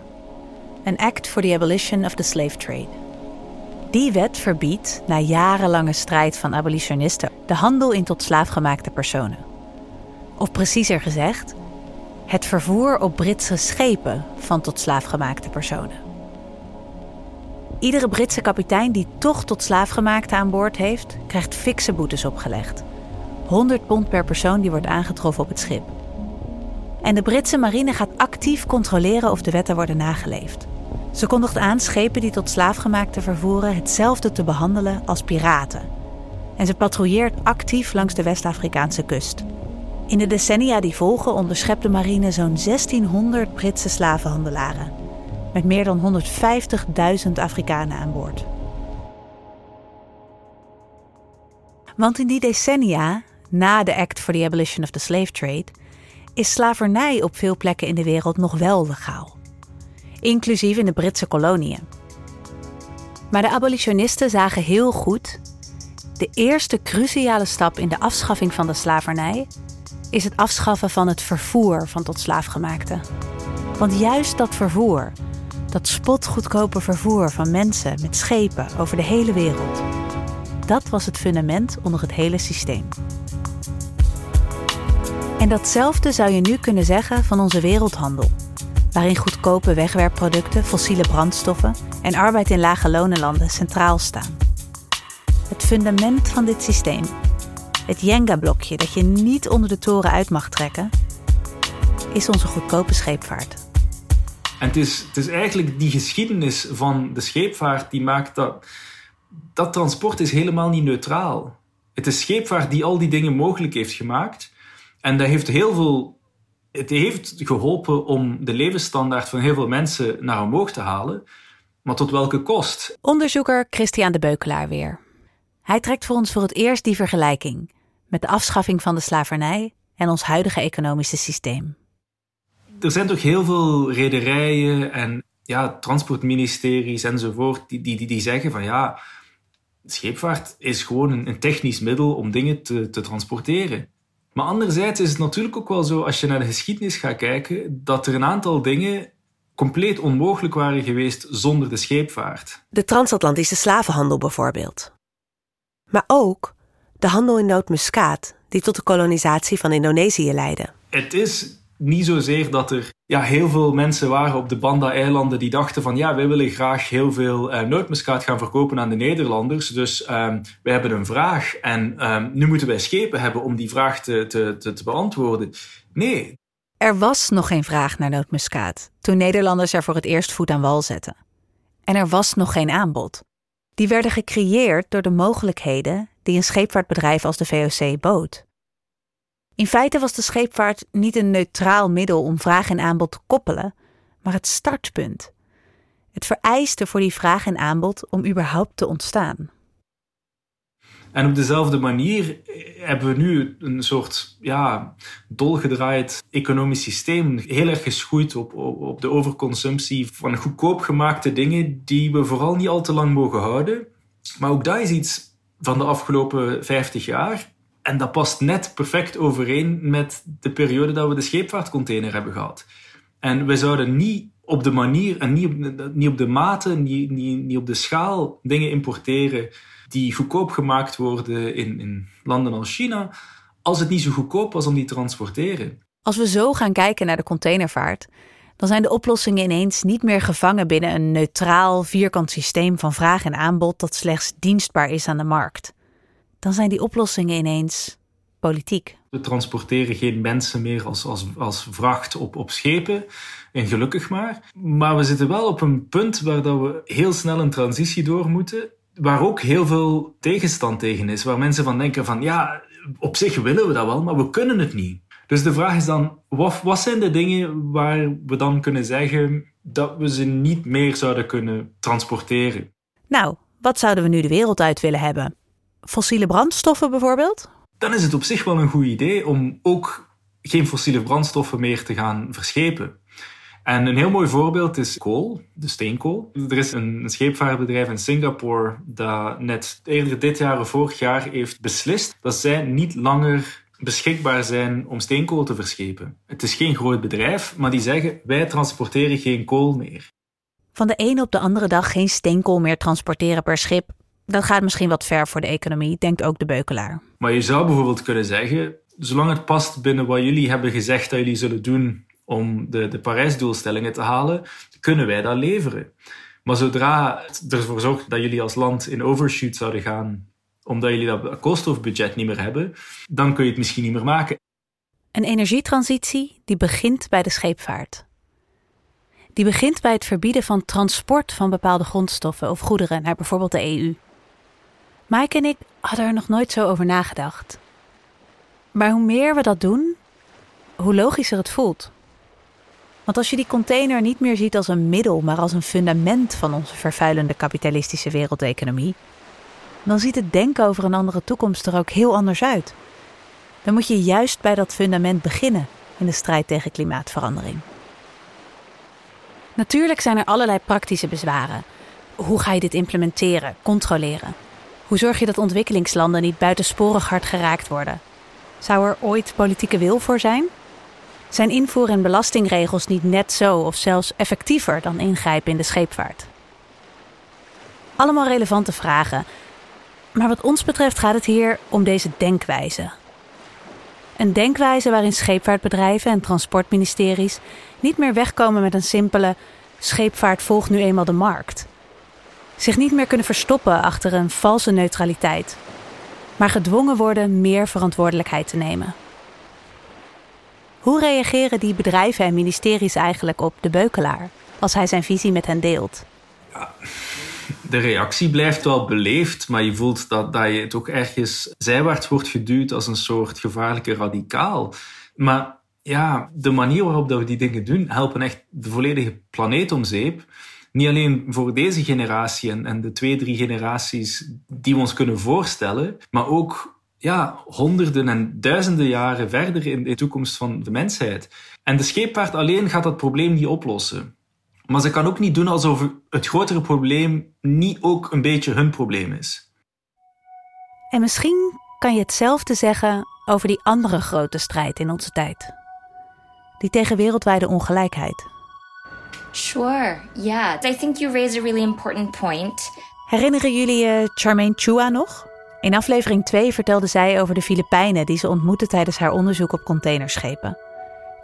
Een Act for the Abolition of the Slave Trade. Die wet verbiedt, na jarenlange strijd van abolitionisten, de handel in tot slaafgemaakte personen. Of preciezer gezegd, het vervoer op Britse schepen van tot slaafgemaakte personen. Iedere Britse kapitein die toch tot slaafgemaakte aan boord heeft, krijgt fikse boetes opgelegd. 100 pond per persoon die wordt aangetroffen op het schip. En de Britse marine gaat actief controleren of de wetten worden nageleefd. Ze kondigt aan schepen die tot slaafgemaakte vervoeren hetzelfde te behandelen als piraten. En ze patrouilleert actief langs de West-Afrikaanse kust. In de decennia die volgen onderschept de marine zo'n 1600 Britse slavenhandelaren. Met meer dan 150.000 Afrikanen aan boord. Want in die decennia, na de Act for the Abolition of the Slave Trade, is slavernij op veel plekken in de wereld nog wel legaal. Inclusief in de Britse koloniën. Maar de abolitionisten zagen heel goed: de eerste cruciale stap in de afschaffing van de slavernij is het afschaffen van het vervoer van tot slaafgemaakten. Want juist dat vervoer, dat spotgoedkope vervoer van mensen met schepen over de hele wereld, dat was het fundament onder het hele systeem. En datzelfde zou je nu kunnen zeggen van onze wereldhandel, waarin goedkope wegwerpproducten, fossiele brandstoffen en arbeid in lage lonenlanden centraal staan. Het fundament van dit systeem, het Jenga-blokje dat je niet onder de toren uit mag trekken, is onze goedkope scheepvaart. En het is, het is eigenlijk die geschiedenis van de scheepvaart die maakt dat dat transport is helemaal niet neutraal. Het is scheepvaart die al die dingen mogelijk heeft gemaakt. En dat heeft heel veel. Het heeft geholpen om de levensstandaard van heel veel mensen naar omhoog te halen. Maar tot welke kost? Onderzoeker Christian de Beukelaar weer. Hij trekt voor ons voor het eerst die vergelijking met de afschaffing van de slavernij en ons huidige economische systeem. Er zijn toch heel veel rederijen en ja, transportministeries enzovoort die, die, die, die zeggen van ja, scheepvaart is gewoon een, een technisch middel om dingen te, te transporteren. Maar anderzijds is het natuurlijk ook wel zo, als je naar de geschiedenis gaat kijken, dat er een aantal dingen compleet onmogelijk waren geweest zonder de scheepvaart. De transatlantische slavenhandel bijvoorbeeld. Maar ook de handel in nootmuskaat, die tot de kolonisatie van Indonesië leidde. Het is niet zozeer dat er ja, heel veel mensen waren op de Banda-eilanden die dachten van ja, wij willen graag heel veel uh, nootmuskaat gaan verkopen aan de Nederlanders. Dus um, wij hebben een vraag en um, nu moeten wij schepen hebben om die vraag te, te, te, te beantwoorden. Nee. Er was nog geen vraag naar nootmuskaat toen Nederlanders er voor het eerst voet aan wal zetten. En er was nog geen aanbod. Die werden gecreëerd door de mogelijkheden die een scheepvaartbedrijf als de VOC bood. In feite was de scheepvaart niet een neutraal middel om vraag en aanbod te koppelen, maar het startpunt. Het vereiste voor die vraag en aanbod om überhaupt te ontstaan. En op dezelfde manier hebben we nu een soort ja, dolgedraaid economisch systeem. Heel erg geschoeid op, op, op de overconsumptie van goedkoop gemaakte dingen die we vooral niet al te lang mogen houden. Maar ook dat is iets van de afgelopen 50 jaar. En dat past net perfect overeen met de periode dat we de scheepvaartcontainer hebben gehad. En we zouden niet op de manier en niet op, niet op de mate, niet, niet, niet op de schaal dingen importeren die goedkoop gemaakt worden in, in landen als China, als het niet zo goedkoop was om die te transporteren. Als we zo gaan kijken naar de containervaart, dan zijn de oplossingen ineens niet meer gevangen binnen een neutraal, vierkant systeem van vraag en aanbod dat slechts dienstbaar is aan de markt. Dan zijn die oplossingen ineens politiek. We transporteren geen mensen meer als, als, als vracht op, op schepen. En gelukkig maar. Maar we zitten wel op een punt waar dat we heel snel een transitie door moeten. Waar ook heel veel tegenstand tegen is. Waar mensen van denken van ja, op zich willen we dat wel, maar we kunnen het niet. Dus de vraag is dan, wat, wat zijn de dingen waar we dan kunnen zeggen dat we ze niet meer zouden kunnen transporteren? Nou, wat zouden we nu de wereld uit willen hebben? Fossiele brandstoffen bijvoorbeeld? dan is het op zich wel een goed idee om ook geen fossiele brandstoffen meer te gaan verschepen. En een heel mooi voorbeeld is kool, de steenkool. Er is een scheepvaartbedrijf in Singapore dat net eerder dit jaar of vorig jaar heeft beslist dat zij niet langer beschikbaar zijn om steenkool te verschepen. Het is geen groot bedrijf, maar die zeggen wij transporteren geen kool meer. Van de ene op de andere dag geen steenkool meer transporteren per schip. Dat gaat misschien wat ver voor de economie, denkt ook de beukelaar. Maar je zou bijvoorbeeld kunnen zeggen, zolang het past binnen wat jullie hebben gezegd dat jullie zullen doen om de, de Parijsdoelstellingen te halen, kunnen wij dat leveren. Maar zodra het ervoor zorgt dat jullie als land in overshoot zouden gaan, omdat jullie dat koolstofbudget niet meer hebben, dan kun je het misschien niet meer maken. Een energietransitie die begint bij de scheepvaart. Die begint bij het verbieden van transport van bepaalde grondstoffen of goederen naar bijvoorbeeld de EU. Mike en ik hadden er nog nooit zo over nagedacht. Maar hoe meer we dat doen, hoe logischer het voelt. Want als je die container niet meer ziet als een middel, maar als een fundament van onze vervuilende kapitalistische wereldeconomie, dan ziet het denken over een andere toekomst er ook heel anders uit. Dan moet je juist bij dat fundament beginnen in de strijd tegen klimaatverandering. Natuurlijk zijn er allerlei praktische bezwaren. Hoe ga je dit implementeren, controleren? Hoe zorg je dat ontwikkelingslanden niet buitensporig hard geraakt worden? Zou er ooit politieke wil voor zijn? Zijn invoer- en belastingregels niet net zo of zelfs effectiever dan ingrijpen in de scheepvaart? Allemaal relevante vragen. Maar wat ons betreft gaat het hier om deze denkwijze. Een denkwijze waarin scheepvaartbedrijven en transportministeries niet meer wegkomen met een simpele scheepvaart volgt nu eenmaal de markt. Zich niet meer kunnen verstoppen achter een valse neutraliteit, maar gedwongen worden meer verantwoordelijkheid te nemen. Hoe reageren die bedrijven en ministeries eigenlijk op de beukelaar als hij zijn visie met hen deelt? De reactie blijft wel beleefd, maar je voelt dat, dat je toch ergens zijwaarts wordt geduwd als een soort gevaarlijke radicaal. Maar ja, de manier waarop dat we die dingen doen, helpen echt de volledige planeet om zeep. Niet alleen voor deze generatie en, de twee, drie generaties die we ons kunnen voorstellen, maar ook ja, honderden en duizenden jaren verder in de toekomst van de mensheid. En de scheepvaart alleen gaat dat probleem niet oplossen. Maar ze kan ook niet doen alsof het grotere probleem niet ook een beetje hun probleem is. En misschien kan je hetzelfde zeggen over die andere grote strijd in onze tijd. Die tegen wereldwijde ongelijkheid. Sure, yeah. I think you raise a really important point. Herinneren jullie je Charmaine Chua nog? In aflevering 2 vertelde zij over de Filipijnen die ze ontmoette tijdens haar onderzoek op containerschepen.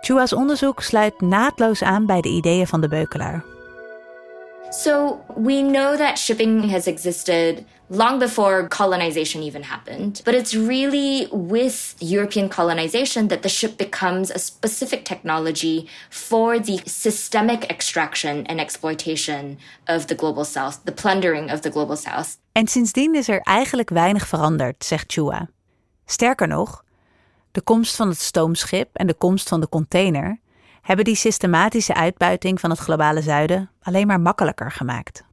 Chua's onderzoek sluit naadloos aan bij de ideeën van de beukelaar. So, we know that shipping has existed long before colonization even happened. But it's really with European colonization that the ship becomes a specific technology for the systemic extraction and exploitation of the global south, the plundering of the global south. En sindsdien is er eigenlijk weinig veranderd, zegt Chua. Sterker nog, de komst van het stoomschip en de komst van de container hebben die systematische uitbuiting van het globale zuiden alleen maar makkelijker gemaakt.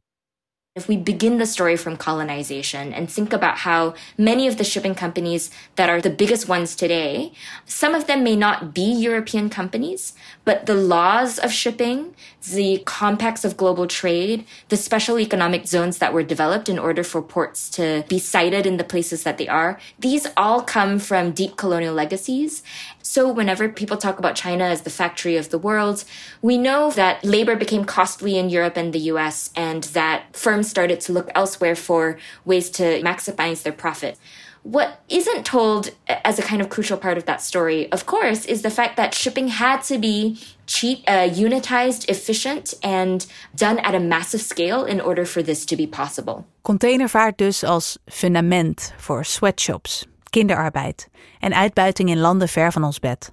If we begin the story from colonization and think about how many of the shipping companies that are the biggest ones today, some of them may not be European companies, but the laws of shipping, the compacts of global trade, the special economic zones that were developed in order for ports to be sited in the places that they are, these all come from deep colonial legacies. So whenever people talk about China as the factory of the world, we know that labor became costly in Europe and the US and that firms started to look elsewhere for ways to maximize their profit. What isn't told as a kind of crucial part of that story, of course, is the fact that shipping had to be cheap, uh, unitized, efficient, and done at a massive scale in order for this to be possible. Containervaart dus als fundament voor sweatshops, kinderarbeid en uitbuiting in landen ver van ons bed.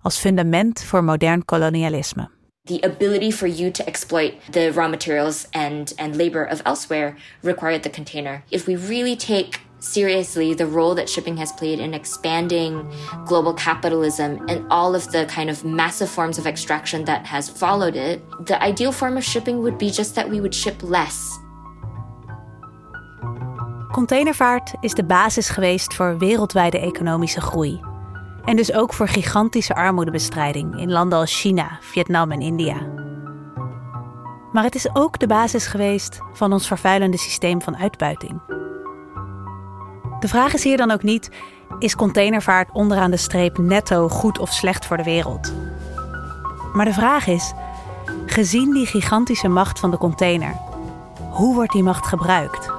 Als fundament voor modern kolonialisme. the ability for you to exploit the raw materials and, and labor of elsewhere required the container. If we really take seriously the role that shipping has played in expanding global capitalism and all of the kind of massive forms of extraction that has followed it, the ideal form of shipping would be just that we would ship less. Containervaart is de basis geweest voor wereldwijde economische groei. En dus ook voor gigantische armoedebestrijding in landen als China, Vietnam en India. Maar het is ook de basis geweest van ons vervuilende systeem van uitbuiting. De vraag is hier dan ook niet: is containervaart onderaan de streep netto goed of slecht voor de wereld? Maar de vraag is: gezien die gigantische macht van de container, hoe wordt die macht gebruikt?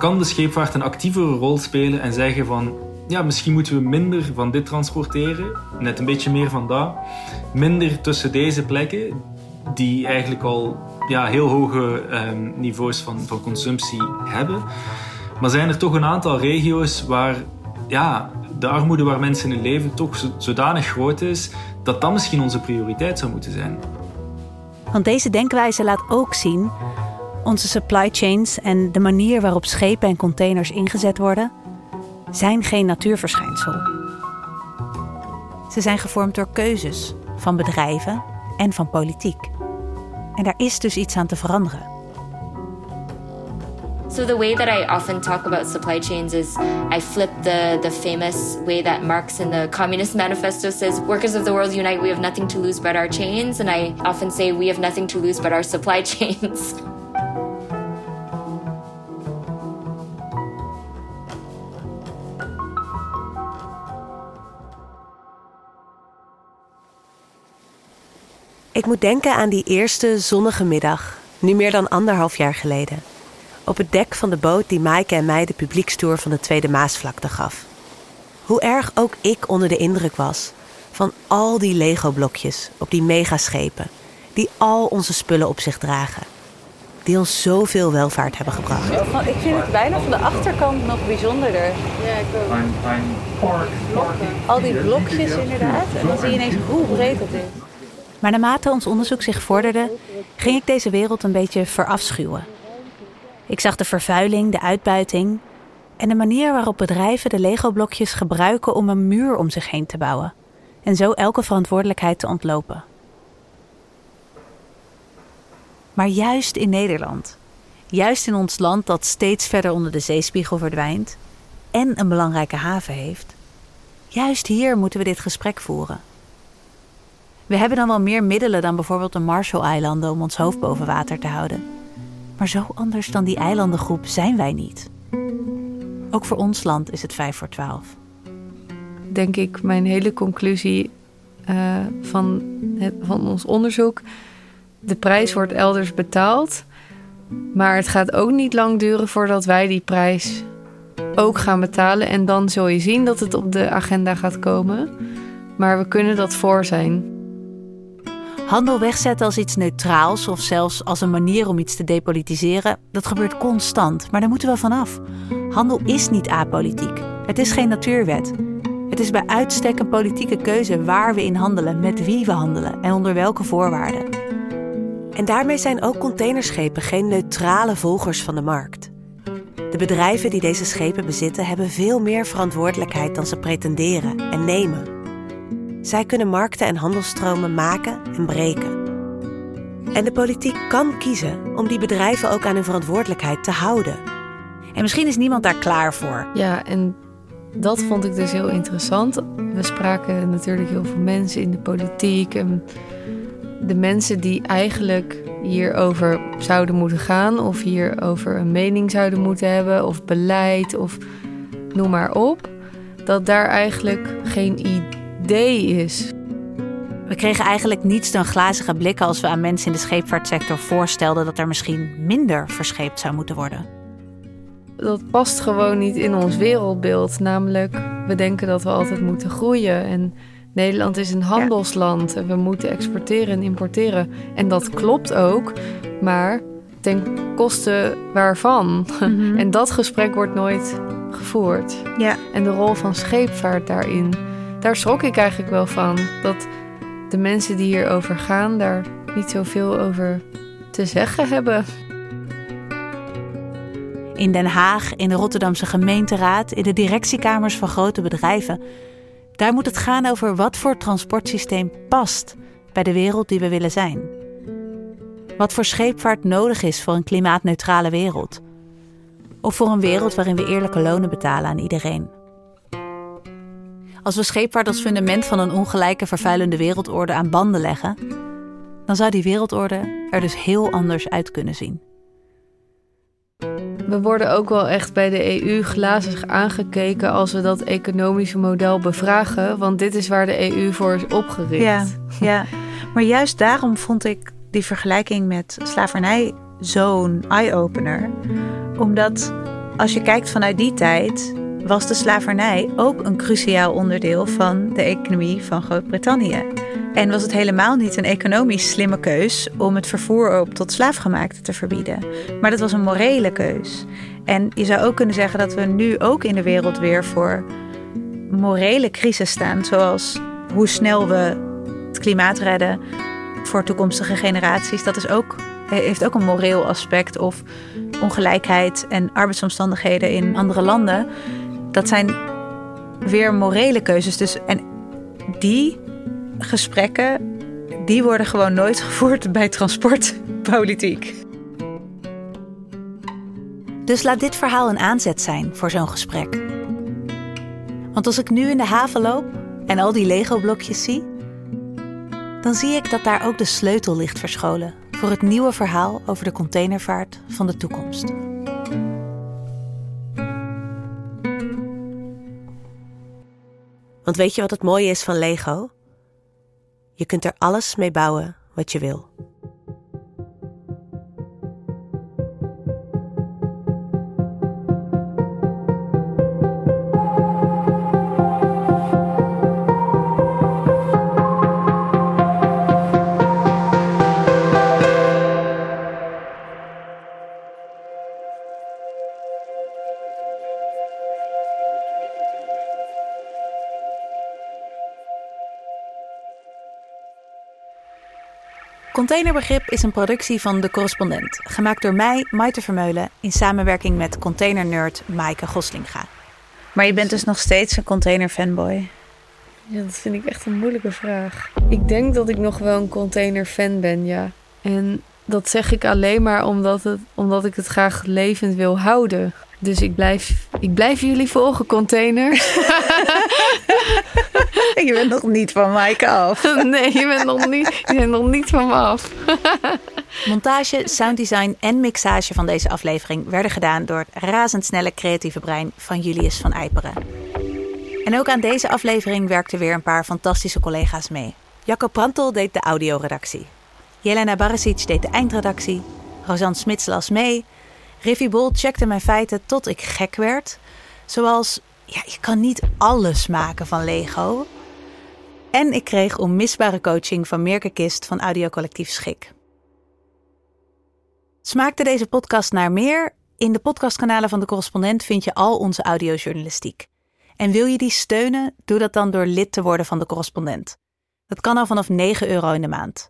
Kan de scheepvaart een actievere rol spelen en zeggen van ja, misschien moeten we minder van dit transporteren, net een beetje meer van dat. Minder tussen deze plekken, die eigenlijk al ja, heel hoge ehm, niveaus van, van consumptie hebben. Maar zijn er toch een aantal regio's waar ja, de armoede waar mensen in leven toch zodanig groot is dat dat misschien onze prioriteit zou moeten zijn. Want deze denkwijze laat ook zien onze supply chains en de manier waarop schepen en containers ingezet worden, zijn geen natuurverschijnsel. Ze zijn gevormd door keuzes van bedrijven en van politiek. En daar is dus iets aan te veranderen. So the way that I often talk about supply chains is I flip the the famous way that Marx in the Communist Manifesto says workers of the world unite we have nothing to lose but our chains and I often say we have nothing to lose but our supply chains. Ik moet denken aan die eerste zonnige middag, nu meer dan anderhalf jaar geleden. Op het dek van de boot die Maaike en mij de publiekstoer van de Tweede Maasvlakte gaf. Hoe erg ook ik onder de indruk was van al die Lego-blokjes op die megaschepen, die al onze spullen op zich dragen. Die ons zoveel welvaart hebben gebracht. Ik vind het bijna van de achterkant nog bijzonderder. Ja, ik ook. Al die blokjes inderdaad. En dan zie je ineens hoe breed het is. Maar naarmate ons onderzoek zich vorderde, ging ik deze wereld een beetje verafschuwen. Ik zag de vervuiling, de uitbuiting en de manier waarop bedrijven de Lego-blokjes gebruiken om een muur om zich heen te bouwen en zo elke verantwoordelijkheid te ontlopen. Maar juist in Nederland, juist in ons land dat steeds verder onder de zeespiegel verdwijnt en een belangrijke haven heeft, juist hier moeten we dit gesprek voeren. We hebben dan wel meer middelen dan bijvoorbeeld de Marshall-eilanden om ons hoofd boven water te houden. Maar zo anders dan die eilandengroep zijn wij niet. Ook voor ons land is het 5 voor 12. Denk ik mijn hele conclusie uh, van, het, van ons onderzoek. De prijs wordt elders betaald. Maar het gaat ook niet lang duren voordat wij die prijs ook gaan betalen. En dan zul je zien dat het op de agenda gaat komen. Maar we kunnen dat voor zijn. Handel wegzetten als iets neutraals of zelfs als een manier om iets te depolitiseren, dat gebeurt constant, maar daar moeten we vanaf. Handel is niet apolitiek. Het is geen natuurwet. Het is bij uitstek een politieke keuze waar we in handelen, met wie we handelen en onder welke voorwaarden. En daarmee zijn ook containerschepen geen neutrale volgers van de markt. De bedrijven die deze schepen bezitten hebben veel meer verantwoordelijkheid dan ze pretenderen en nemen. Zij kunnen markten en handelsstromen maken en breken. En de politiek kan kiezen om die bedrijven ook aan hun verantwoordelijkheid te houden. En misschien is niemand daar klaar voor. Ja, en dat vond ik dus heel interessant. We spraken natuurlijk heel veel mensen in de politiek. En de mensen die eigenlijk hierover zouden moeten gaan, of hierover een mening zouden moeten hebben, of beleid, of noem maar op. Dat daar eigenlijk geen idee is. We kregen eigenlijk niets dan glazige blikken als we aan mensen in de scheepvaartsector voorstelden dat er misschien minder verscheept zou moeten worden. Dat past gewoon niet in ons wereldbeeld. Namelijk, we denken dat we altijd moeten groeien. En Nederland is een handelsland en we moeten exporteren en importeren. En dat klopt ook, maar ten koste waarvan? Mhm. En dat gesprek wordt nooit gevoerd. Ja. En de rol van scheepvaart daarin daar schrok ik eigenlijk wel van. Dat de mensen die hierover gaan, daar niet zoveel over te zeggen hebben. In Den Haag, in de Rotterdamse gemeenteraad, in de directiekamers van grote bedrijven. Daar moet het gaan over wat voor transportsysteem past bij de wereld die we willen zijn. Wat voor scheepvaart nodig is voor een klimaatneutrale wereld. Of voor een wereld waarin we eerlijke lonen betalen aan iedereen. Als we scheepvaart als fundament van een ongelijke, vervuilende wereldorde aan banden leggen, dan zou die wereldorde er dus heel anders uit kunnen zien. We worden ook wel echt bij de EU glazig aangekeken als we dat economische model bevragen, want dit is waar de EU voor is opgericht. Ja, ja. maar juist daarom vond ik die vergelijking met slavernij zo'n eye-opener. Omdat als je kijkt vanuit die tijd, was de slavernij ook een cruciaal onderdeel van de economie van Groot-Brittannië. En was het helemaal niet een economisch slimme keus om het vervoer op tot slaafgemaakte te verbieden. Maar dat was een morele keus. En je zou ook kunnen zeggen dat we nu ook in de wereld weer voor morele crisis staan. Zoals hoe snel we het klimaat redden voor toekomstige generaties. Dat is ook, heeft ook een moreel aspect. Of ongelijkheid en arbeidsomstandigheden in andere landen. Dat zijn weer morele keuzes. Dus, en die gesprekken, die worden gewoon nooit gevoerd bij transportpolitiek. Dus laat dit verhaal een aanzet zijn voor zo'n gesprek. Want als ik nu in de haven loop en al die Lego-blokjes zie, dan zie ik dat daar ook de sleutel ligt verscholen voor het nieuwe verhaal over de containervaart van de toekomst. Want weet je wat het mooie is van Lego? Je kunt er alles mee bouwen wat je wil. Containerbegrip is een productie van De Correspondent. Gemaakt door mij, Maite Vermeulen, in samenwerking met containernerd Maaike Goslinga. Maar je bent dus nog steeds een container fanboy? Ja, dat vind ik echt een moeilijke vraag. Ik denk dat ik nog wel een container fan ben, ja. En dat zeg ik alleen maar omdat, het, omdat ik het graag levend wil houden. Dus ik blijf, ik blijf jullie volgen, container. je bent nog niet van Maaike af. nee, je bent nog niet, je bent nog niet van me af. Montage, sounddesign en mixage van deze aflevering werden gedaan door het razendsnelle creatieve brein van Julius van Eiperen. En ook aan deze aflevering werkten weer een paar fantastische collega's mee. Jacco Prantel deed de audioredactie. Jelena Barasic deed de eindredactie. Rosanne Smits las mee. Riffy Bol checkte mijn feiten tot ik gek werd. Zoals, ja, je kan niet alles maken van Lego. En ik kreeg onmisbare coaching van Mirke Kist van Audiocollectief Schik. Smaakte deze podcast naar meer? In de podcastkanalen van de correspondent vind je al onze audiojournalistiek. En wil je die steunen? Doe dat dan door lid te worden van de correspondent. Dat kan al vanaf 9 euro in de maand.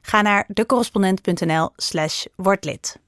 Ga naar decorrespondent.nl slash wordlid.